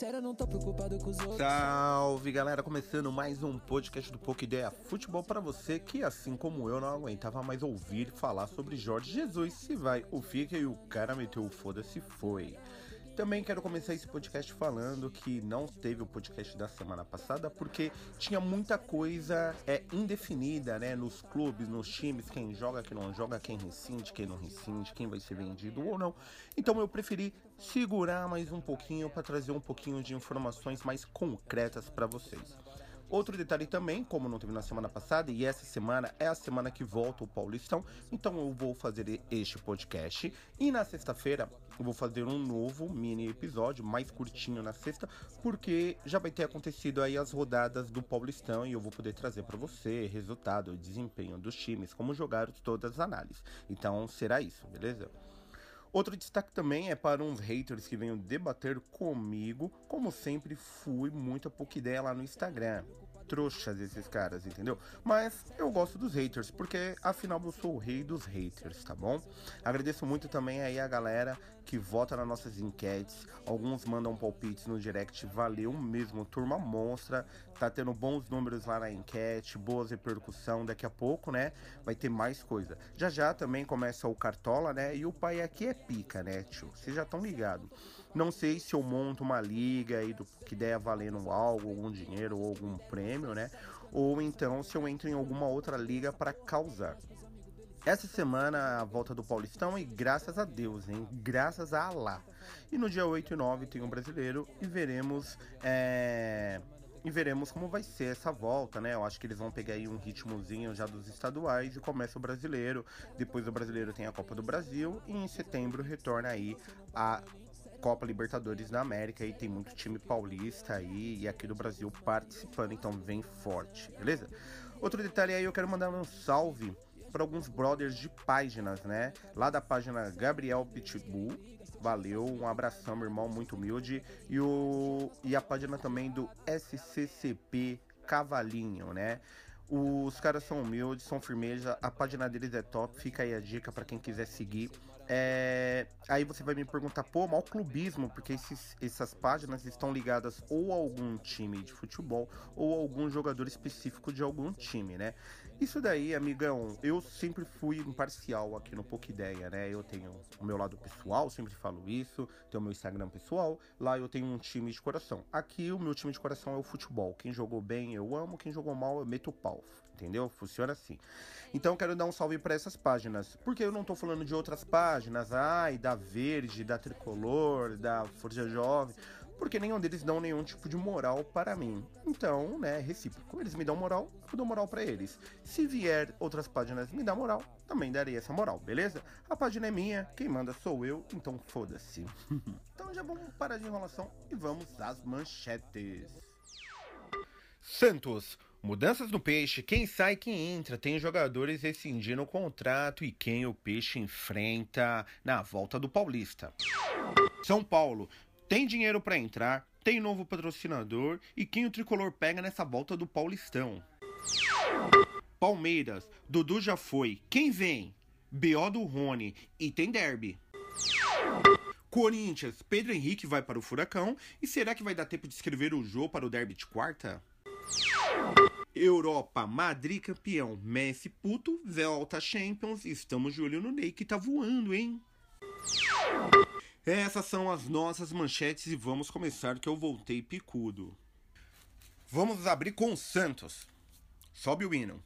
sério, não tô preocupado com os outros. Salve galera, começando mais um podcast do Pouca Ideia Futebol para você que, assim como eu, não aguentava mais ouvir falar sobre Jorge Jesus. Se vai, o fica e o cara meteu o foda-se foi. Também quero começar esse podcast falando que não teve o podcast da semana passada porque tinha muita coisa é, indefinida, né? Nos clubes, nos times, quem joga, quem não joga, quem rescinde, quem não rescinde, quem vai ser vendido ou não. Então eu preferi segurar mais um pouquinho para trazer um pouquinho de informações mais concretas para vocês. Outro detalhe também, como não teve na semana passada, e essa semana é a semana que volta o Paulistão, então eu vou fazer este podcast. E na sexta-feira eu vou fazer um novo mini episódio, mais curtinho na sexta, porque já vai ter acontecido aí as rodadas do Paulistão e eu vou poder trazer para você resultado, desempenho dos times, como jogaram todas as análises. Então será isso, beleza? Outro destaque também é para uns haters que venham debater comigo. Como sempre, fui muito pouca ideia lá no Instagram trouxas esses caras, entendeu? Mas eu gosto dos haters, porque afinal eu sou o rei dos haters, tá bom? Agradeço muito também aí a galera que vota nas nossas enquetes. Alguns mandam palpites no direct, valeu mesmo, turma monstra. Tá tendo bons números lá na enquete, boas repercussão. Daqui a pouco, né? Vai ter mais coisa. Já já também começa o Cartola, né? E o pai aqui é pica, né, tio? Vocês já estão ligados. Não sei se eu monto uma liga aí do que der valendo algo, algum dinheiro ou algum prêmio, né? Ou então se eu entro em alguma outra liga para causar. Essa semana a volta do Paulistão e graças a Deus, hein? Graças a Allah. E no dia 8 e 9 tem um brasileiro e veremos. É... E veremos como vai ser essa volta, né? Eu acho que eles vão pegar aí um ritmozinho já dos estaduais e começa o brasileiro. Depois do brasileiro tem a Copa do Brasil e em setembro retorna aí a Copa Libertadores da América e tem muito time paulista aí e aqui do Brasil participando, então vem forte, beleza? Outro detalhe aí, eu quero mandar um salve para alguns brothers de páginas, né? Lá da página Gabriel Pitbull, valeu, um abração, meu irmão, muito humilde. E, o, e a página também do SCCP Cavalinho, né? Os caras são humildes, são firmeza, a página deles é top, fica aí a dica para quem quiser seguir. É... Aí você vai me perguntar, pô, mal clubismo, porque esses, essas páginas estão ligadas ou a algum time de futebol ou a algum jogador específico de algum time, né? Isso daí, amigão, eu sempre fui imparcial aqui no Pouca Ideia, né? Eu tenho o meu lado pessoal, sempre falo isso, tenho o meu Instagram pessoal, lá eu tenho um time de coração. Aqui o meu time de coração é o futebol. Quem jogou bem eu amo, quem jogou mal eu meto o pau, entendeu? Funciona assim. Então quero dar um salve para essas páginas, porque eu não tô falando de outras páginas ai, da Verde, da Tricolor, da Força Jovem, porque nenhum deles dão nenhum tipo de moral para mim. Então, né, recíproco. Eles me dão moral, eu dou moral para eles. Se vier outras páginas me dar moral, também darei essa moral, beleza? A página é minha, quem manda sou eu, então foda-se. então já vamos parar de enrolação e vamos às manchetes. Santos Mudanças no peixe, quem sai, quem entra, tem jogadores rescindindo o contrato e quem o peixe enfrenta na volta do Paulista. São Paulo, tem dinheiro para entrar, tem novo patrocinador e quem o tricolor pega nessa volta do Paulistão. Palmeiras, Dudu já foi, quem vem? BO do Rony e tem derby. Corinthians, Pedro Henrique vai para o Furacão e será que vai dar tempo de escrever o jogo para o derby de quarta? Europa, Madrid campeão, Messi puto, volta Champions, estamos de olho no Ney que tá voando, hein? Essas são as nossas manchetes e vamos começar que eu voltei picudo. Vamos abrir com o Santos. Sobe o hino.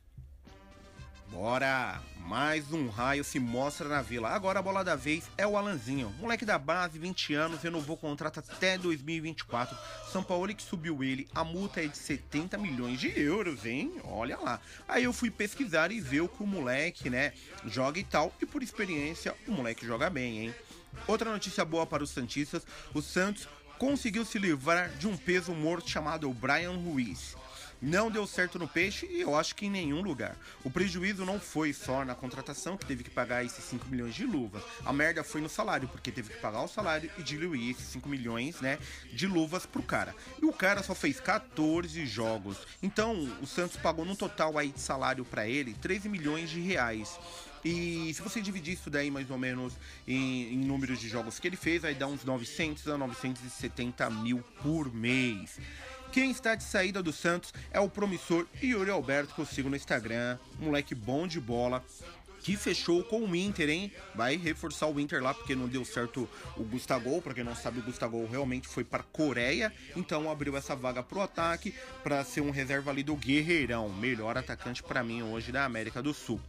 Bora! Mais um raio se mostra na vila. Agora a bola da vez é o Alanzinho. Moleque da base, 20 anos, renovou o contrato até 2024. São Paulo que subiu ele. A multa é de 70 milhões de euros, hein? Olha lá. Aí eu fui pesquisar e ver o que o moleque, né, joga e tal. E por experiência, o moleque joga bem, hein? Outra notícia boa para os Santistas: o Santos conseguiu se livrar de um peso morto chamado Brian Ruiz. Não deu certo no peixe e eu acho que em nenhum lugar. O prejuízo não foi só na contratação, que teve que pagar esses 5 milhões de luvas. A merda foi no salário, porque teve que pagar o salário e diluir esses 5 milhões, né, de luvas pro cara. E o cara só fez 14 jogos. Então, o Santos pagou no total aí de salário para ele 13 milhões de reais. E se você dividir isso daí mais ou menos em, em números de jogos que ele fez, vai dar uns 900 a 970 mil por mês. Quem está de saída do Santos é o promissor Yuri Alberto, que eu sigo no Instagram. Moleque bom de bola que fechou com o Inter, hein? Vai reforçar o Inter lá porque não deu certo o Gustavo. Para quem não sabe, o Gustavo realmente foi para Coreia, então abriu essa vaga pro ataque para ser um reserva ali do Guerreirão, melhor atacante para mim hoje da América do Sul.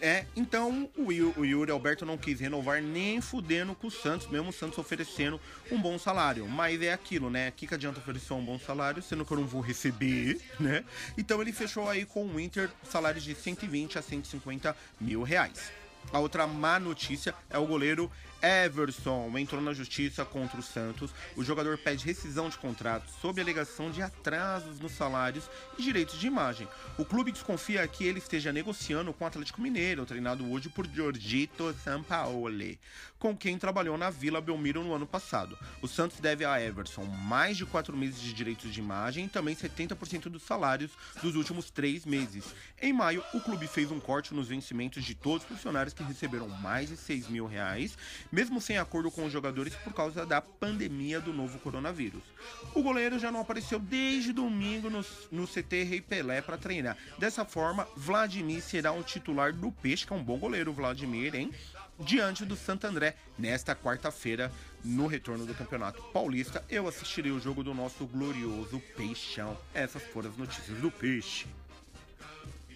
É, então o, Yuri Alberto não quis renovar nem fudendo com o Santos, mesmo o Santos oferecendo um bom salário. Mas é aquilo, né? O que, que adianta oferecer um bom salário, sendo que eu não vou receber, né? Então ele fechou aí com o Inter salários de 120 a 150 mil reais. A outra má notícia é o goleiro Everson entrou na justiça contra o Santos. O jogador pede rescisão de contrato sob alegação de atrasos nos salários e direitos de imagem. O clube desconfia que ele esteja negociando com o Atlético Mineiro, treinado hoje por Giorgito Sampaoli, com quem trabalhou na Vila Belmiro no ano passado. O Santos deve a Everson mais de quatro meses de direitos de imagem e também 70% dos salários dos últimos três meses. Em maio, o clube fez um corte nos vencimentos de todos os funcionários que receberam mais de 6 mil reais mesmo sem acordo com os jogadores por causa da pandemia do novo coronavírus. O goleiro já não apareceu desde domingo no, no CT Rei Pelé para treinar. Dessa forma, Vladimir será o titular do Peixe, que é um bom goleiro, Vladimir, hein? Diante do Santo André, nesta quarta-feira, no retorno do Campeonato Paulista, eu assistirei o jogo do nosso glorioso Peixão. Essas foram as notícias do Peixe.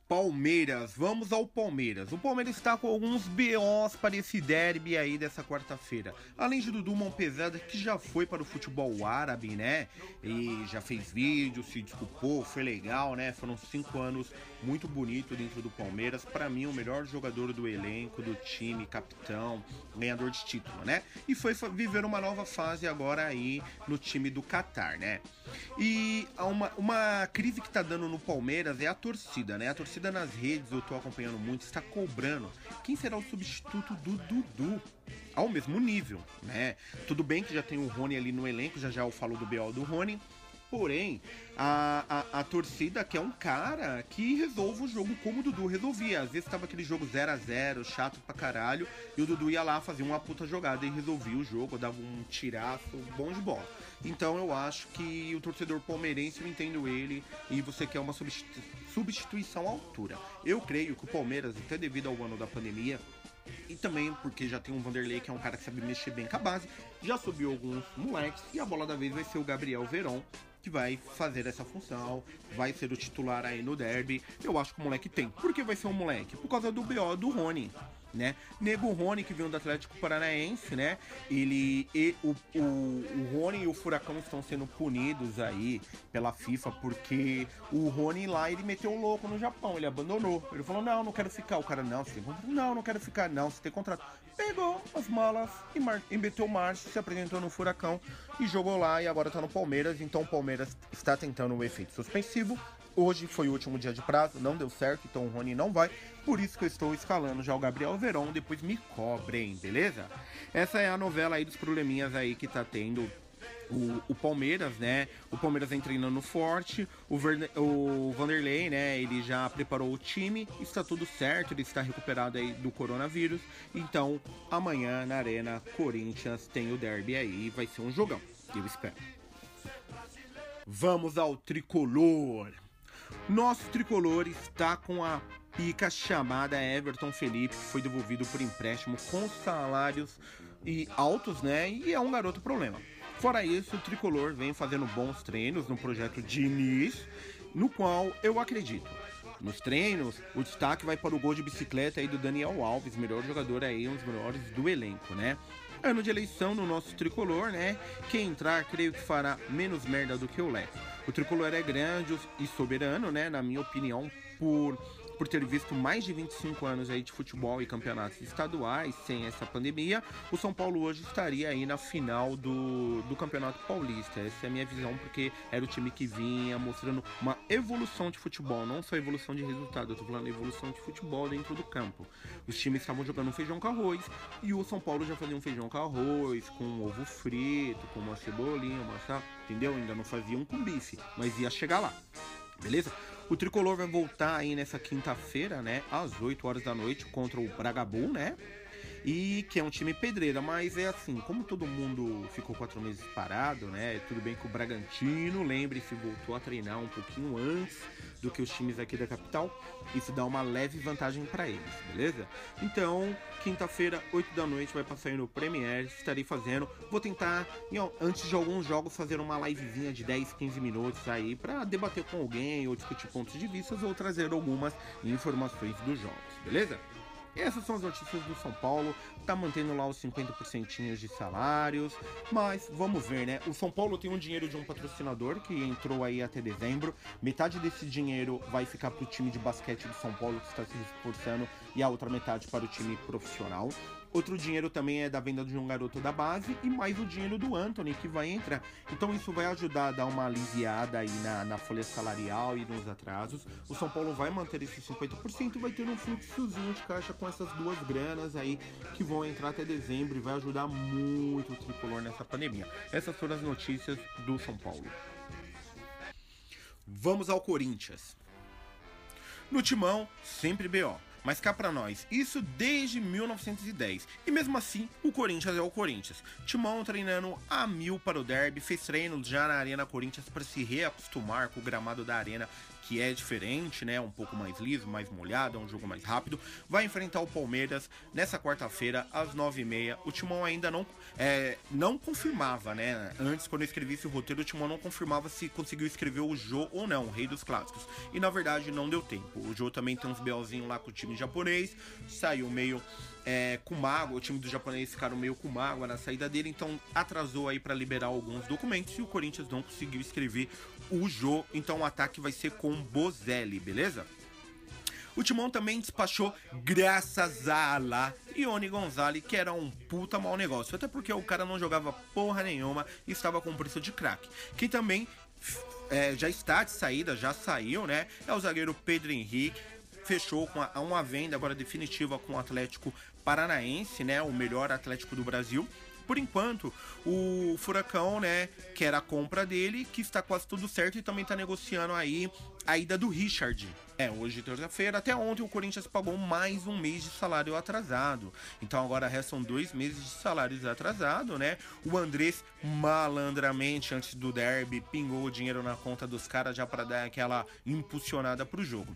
Palmeiras, vamos ao Palmeiras. O Palmeiras está com alguns BOs para esse derby aí dessa quarta-feira. Além de Dudu Pesada, que já foi para o futebol árabe, né? E já fez vídeo, se desculpou, foi legal, né? Foram cinco anos muito bonito dentro do Palmeiras. Para mim, o melhor jogador do elenco, do time, capitão, ganhador de título, né? E foi viver uma nova fase agora aí no time do Qatar, né? E uma, uma crise que tá dando no Palmeiras é a torcida, né? A torcida torcida nas redes, eu tô acompanhando muito, está cobrando quem será o substituto do Dudu ao mesmo nível, né? Tudo bem que já tem o Rony ali no elenco, já já eu falo do BO do Rony, Porém, a, a, a, torcida quer um cara que resolva o jogo como o Dudu resolvia. Às vezes tava aquele jogo 0 a 0 chato pra caralho, e o Dudu ia lá fazer uma puta jogada e resolvia o jogo, dava um tiraço bom de bola. Então eu acho que o torcedor palmeirense, eu entendo ele, e você quer uma substituição à altura. Eu creio que o Palmeiras, até devido ao ano da pandemia, e também porque já tem um Vanderlei que é um cara que sabe mexer bem com a base, já subiu alguns moleques e a bola da vez vai ser o Gabriel Veron, que vai fazer essa função, vai ser o titular aí no derby. Eu acho que o moleque tem. Por que vai ser um moleque? Por causa do BO do Rony né? Nego Rony, que veio do Atlético Paranaense, né? Ele e o, o, o Rony e o Furacão estão sendo punidos aí pela FIFA porque o Rony lá ele meteu o louco no Japão, ele abandonou. Ele falou: "Não, não quero ficar". O cara: "Não, você tem contrato". "Não, não quero ficar". "Não, você tem contrato". Pegou as malas e, mar... e meteu se apresentou no Furacão e jogou lá e agora tá no Palmeiras. Então o Palmeiras está tentando o efeito suspensivo Hoje foi o último dia de prazo, não deu certo, então o Rony não vai. Por isso que eu estou escalando já o Gabriel Veron, depois me cobrem, beleza? Essa é a novela aí dos probleminhas aí que tá tendo o, o, Palmeiras, né? O Palmeiras vem treinando forte. O, Verne, o Vanderlei, né? Ele já preparou o time. Está tudo certo. Ele está recuperado aí do coronavírus. Então, amanhã na Arena Corinthians tem o derby aí. Vai ser um jogão. Eu espero. Vamos ao tricolor. Nosso tricolor está com a pica chamada Everton Felipe, que foi devolvido por empréstimo com salários e altos, né? E é um garoto problema. Fora isso, o tricolor vem fazendo bons treinos no projeto Diniz, no qual eu acredito. Nos treinos, o destaque vai para o gol de bicicleta aí do Daniel Alves, melhor jogador aí, um dos melhores do elenco, né? Ano de eleição no nosso tricolor, né? Quem entrar, creio que fará menos merda do que o Leco. O tricolor é grande e soberano, né? Na minha opinião, por por ter visto mais de 25 anos aí de futebol e campeonatos estaduais sem essa pandemia, o São Paulo hoje estaria aí na final do, do Campeonato Paulista. Essa é a minha visão, porque era o time que vinha mostrando uma evolução de futebol, não só evolução de resultado, eu tô falando evolução de futebol dentro do campo. Os times estavam jogando feijão com arroz e o São Paulo já fazia um feijão com arroz, com um ovo frito, com uma cebolinha, uma entendeu? Ainda não fazia um com bife, mas ia chegar lá. Beleza? O tricolor vai voltar aí nessa quinta-feira, né, às 8 horas da noite contra o Bragabu, né? E que é um time pedreira, mas é assim, como todo mundo ficou quatro meses parado, né? Tudo bem que o Bragantino, lembre-se, voltou a treinar um pouquinho antes do que os times aqui da capital. Isso dá uma leve vantagem para eles, beleza? Então, quinta-feira, 8 da noite, vai passar aí no Premiere. Estarei fazendo. Vou tentar, antes de alguns jogos, fazer uma livezinha de 10, 15 minutos aí para debater com alguém ou discutir pontos de vista ou trazer algumas informações dos jogos, beleza? Essas são as notícias do São Paulo, tá mantendo lá os 50% de salários, mas vamos ver, né? O São Paulo tem um dinheiro de um patrocinador que entrou aí até dezembro. Metade desse dinheiro vai ficar para o time de basquete do São Paulo que está se esforçando e a outra metade para o time profissional. Outro dinheiro também é da venda de um garoto da base e mais o dinheiro do Anthony que vai entrar. Então isso vai ajudar a dar uma aliviada aí na, na folha salarial e nos atrasos. O São Paulo vai manter esse 50% e vai ter um fluxozinho de caixa com essas duas granas aí que vão entrar até dezembro e vai ajudar muito o tricolor nessa pandemia. Essas foram as notícias do São Paulo. Vamos ao Corinthians. No timão, sempre BO. Mas cá pra nós, isso desde 1910. E mesmo assim, o Corinthians é o Corinthians. Timão treinando a mil para o derby, fez treino já na Arena Corinthians para se reacostumar com o gramado da arena que é diferente, né? Um pouco mais liso, mais molhado, é um jogo mais rápido. Vai enfrentar o Palmeiras nessa quarta-feira, às 9h30. O Timão ainda não, é, não confirmava, né? Antes, quando eu escrevi esse roteiro, o Timão não confirmava se conseguiu escrever o Jô ou não, o Rei dos Clássicos. E na verdade não deu tempo. O Jô também tem uns BOzinhos lá com o time japonês, saiu meio é, mágoa, o time do japonês ficaram meio com mágoa na saída dele, então atrasou aí para liberar alguns documentos e o Corinthians não conseguiu escrever o Jô, então o ataque vai ser com Bozelli, beleza? O Timão também despachou, graças a Allah, Ione Gonzalez, que era um puta mau negócio. Até porque o cara não jogava porra nenhuma e estava com preço de crack. Que também é, já está de saída, já saiu, né? É o zagueiro Pedro Henrique. Fechou com a, uma venda agora definitiva com o Atlético Paranaense, né? O melhor Atlético do Brasil. Por enquanto, o Furacão, né, que era a compra dele, que está quase tudo certo e também está negociando aí a ida do Richard. É, hoje terça-feira, até ontem o Corinthians pagou mais um mês de salário atrasado. Então agora restam dois meses de salários atrasado, né? O Andrés malandramente antes do derby pingou o dinheiro na conta dos caras já para dar aquela impulsionada pro jogo.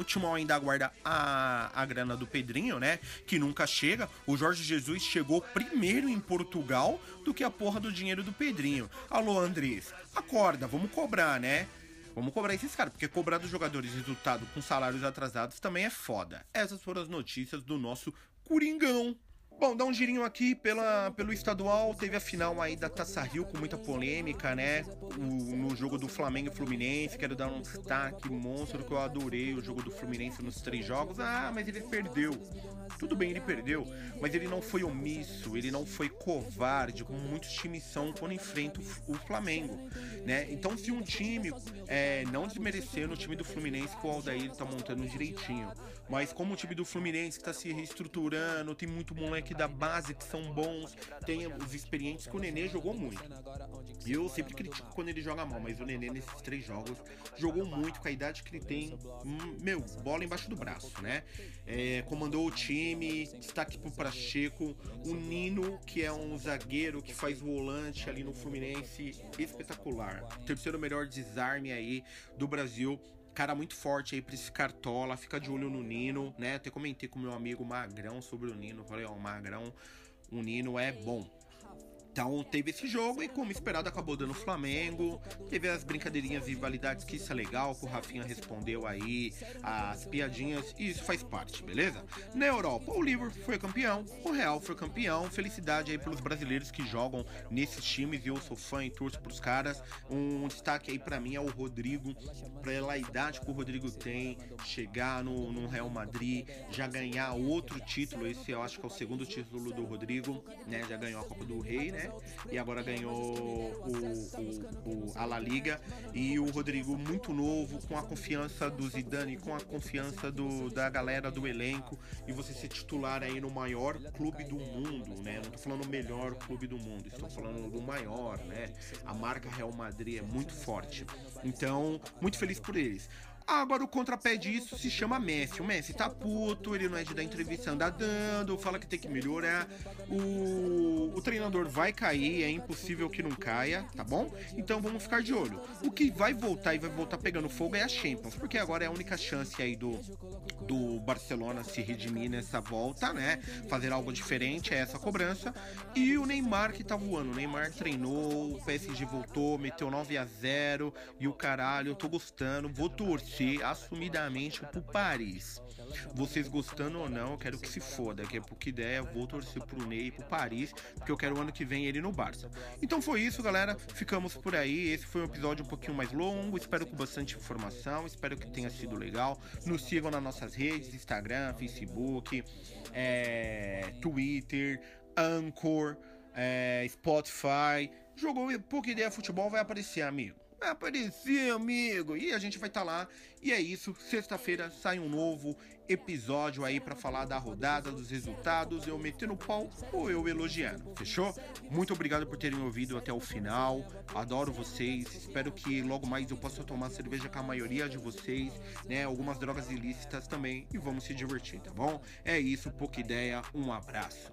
O Timão ainda aguarda a, a grana do Pedrinho, né? Que nunca chega. O Jorge Jesus chegou primeiro em Portugal do que a porra do dinheiro do Pedrinho. Alô, Andrés, acorda, vamos cobrar, né? Vamos cobrar esses caras, porque cobrar dos jogadores resultado com salários atrasados também é foda. Essas foram as notícias do nosso Coringão. Bom, dá um girinho aqui pela, pelo estadual. Teve a final aí da Taça Rio com muita polêmica, né? O, no jogo do Flamengo e Fluminense. Quero dar um destaque monstro que eu adorei o jogo do Fluminense nos três jogos. Ah, mas ele perdeu. Tudo bem, ele perdeu, mas ele não foi omisso, ele não foi covarde, como muitos times são quando enfrentam o Flamengo, né? Então, se um time, é, não desmerecendo o time do Fluminense que o Aldair tá montando direitinho, mas como o time do Fluminense tá se reestruturando, tem muito moleque da base que são bons, tem os experientes que o Nenê jogou muito. Eu sempre critico quando ele joga mal, mas o Nenê nesses três jogos jogou muito com a idade que ele tem, hum, meu, bola embaixo do braço, né? É, comandou o time, destaque pro Pacheco, o Nino, que é um zagueiro que faz volante ali no Fluminense, espetacular. Terceiro melhor desarme aí do Brasil cara muito forte aí pra esse Cartola. Fica de olho no Nino, né? Até comentei com meu amigo Magrão sobre o Nino. Falei, ó, o Magrão, o Nino é bom. Então teve esse jogo e, como esperado, acabou dando Flamengo. Teve as brincadeirinhas e rivalidades que isso é legal, que o Rafinha respondeu aí, as piadinhas, e isso faz parte, beleza? Na Europa, o Liverpool foi campeão, o Real foi campeão. Felicidade aí pelos brasileiros que jogam nesses times, e eu sou fã e torço pros caras. Um destaque aí para mim é o Rodrigo, pela idade que o Rodrigo tem, chegar no, no Real Madrid, já ganhar outro título. Esse eu acho que é o segundo título do Rodrigo, né? Já ganhou a Copa do Rei, né? Né? E agora ganhou o, o, o, a La Liga. E o Rodrigo, muito novo, com a confiança do Zidane, com a confiança do, da galera do elenco. E você ser titular aí no maior clube do mundo, né? Não tô falando o melhor clube do mundo, estou falando do maior, né? A marca Real Madrid é muito forte. Então, muito feliz por eles. Agora o contrapé disso se chama Messi. O Messi tá puto, ele não é de dar entrevista, anda dando, fala que tem que melhorar. O, o treinador vai cair, é impossível que não caia, tá bom? Então vamos ficar de olho. O que vai voltar e vai voltar pegando fogo é a Champions, porque agora é a única chance aí do, do Barcelona se redimir nessa volta, né? Fazer algo diferente, é essa cobrança. E o Neymar que tá voando. O Neymar treinou, o PSG voltou, meteu 9 a 0 e o caralho, eu tô gostando. Vou torcer assumidamente pro Paris. Vocês gostando ou não, eu quero que se foda, que é porque ideia, vou torcer pro Ney e pro Paris, porque eu quero o ano que vem ele no Barça. Então foi isso, galera. Ficamos por aí. Esse foi um episódio um pouquinho mais longo. Espero com bastante informação. Espero que tenha sido legal. Nos sigam nas nossas redes: Instagram, Facebook, é, Twitter, Anchor, é, Spotify. Jogou pouca ideia futebol, vai aparecer, amigo. Vai aparecer, amigo. E a gente vai estar tá lá. E é isso. Sexta-feira sai um novo episódio aí para falar da rodada, dos resultados. Eu metendo pau ou eu elogiando. Fechou? Muito obrigado por terem ouvido até o final. Adoro vocês. Espero que logo mais eu possa tomar cerveja com a maioria de vocês, né? Algumas drogas ilícitas também. E vamos se divertir, tá bom? É isso. Pouca ideia. Um abraço.